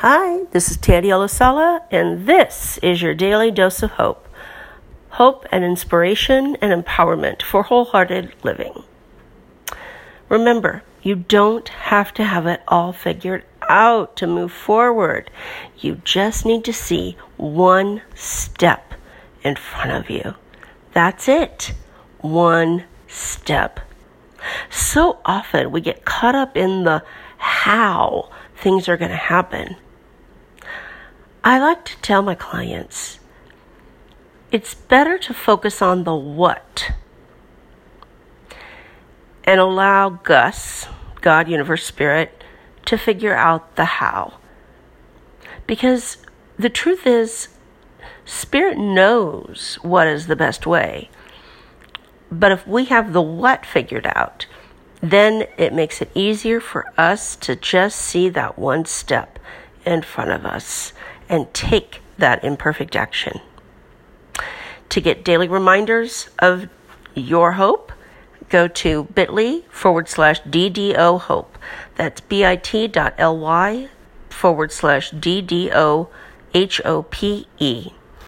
Hi, this is Tandy Elisala, and this is your daily dose of hope. Hope and inspiration and empowerment for wholehearted living. Remember, you don't have to have it all figured out to move forward. You just need to see one step in front of you. That's it. One step. So often we get caught up in the how things are going to happen. I like to tell my clients it's better to focus on the what and allow Gus, God, Universe, Spirit, to figure out the how. Because the truth is, Spirit knows what is the best way. But if we have the what figured out, then it makes it easier for us to just see that one step in front of us and take that imperfect action. To get daily reminders of your hope, go to bit.ly forward slash DDO hope. That's bit.ly forward slash DDO H O P E.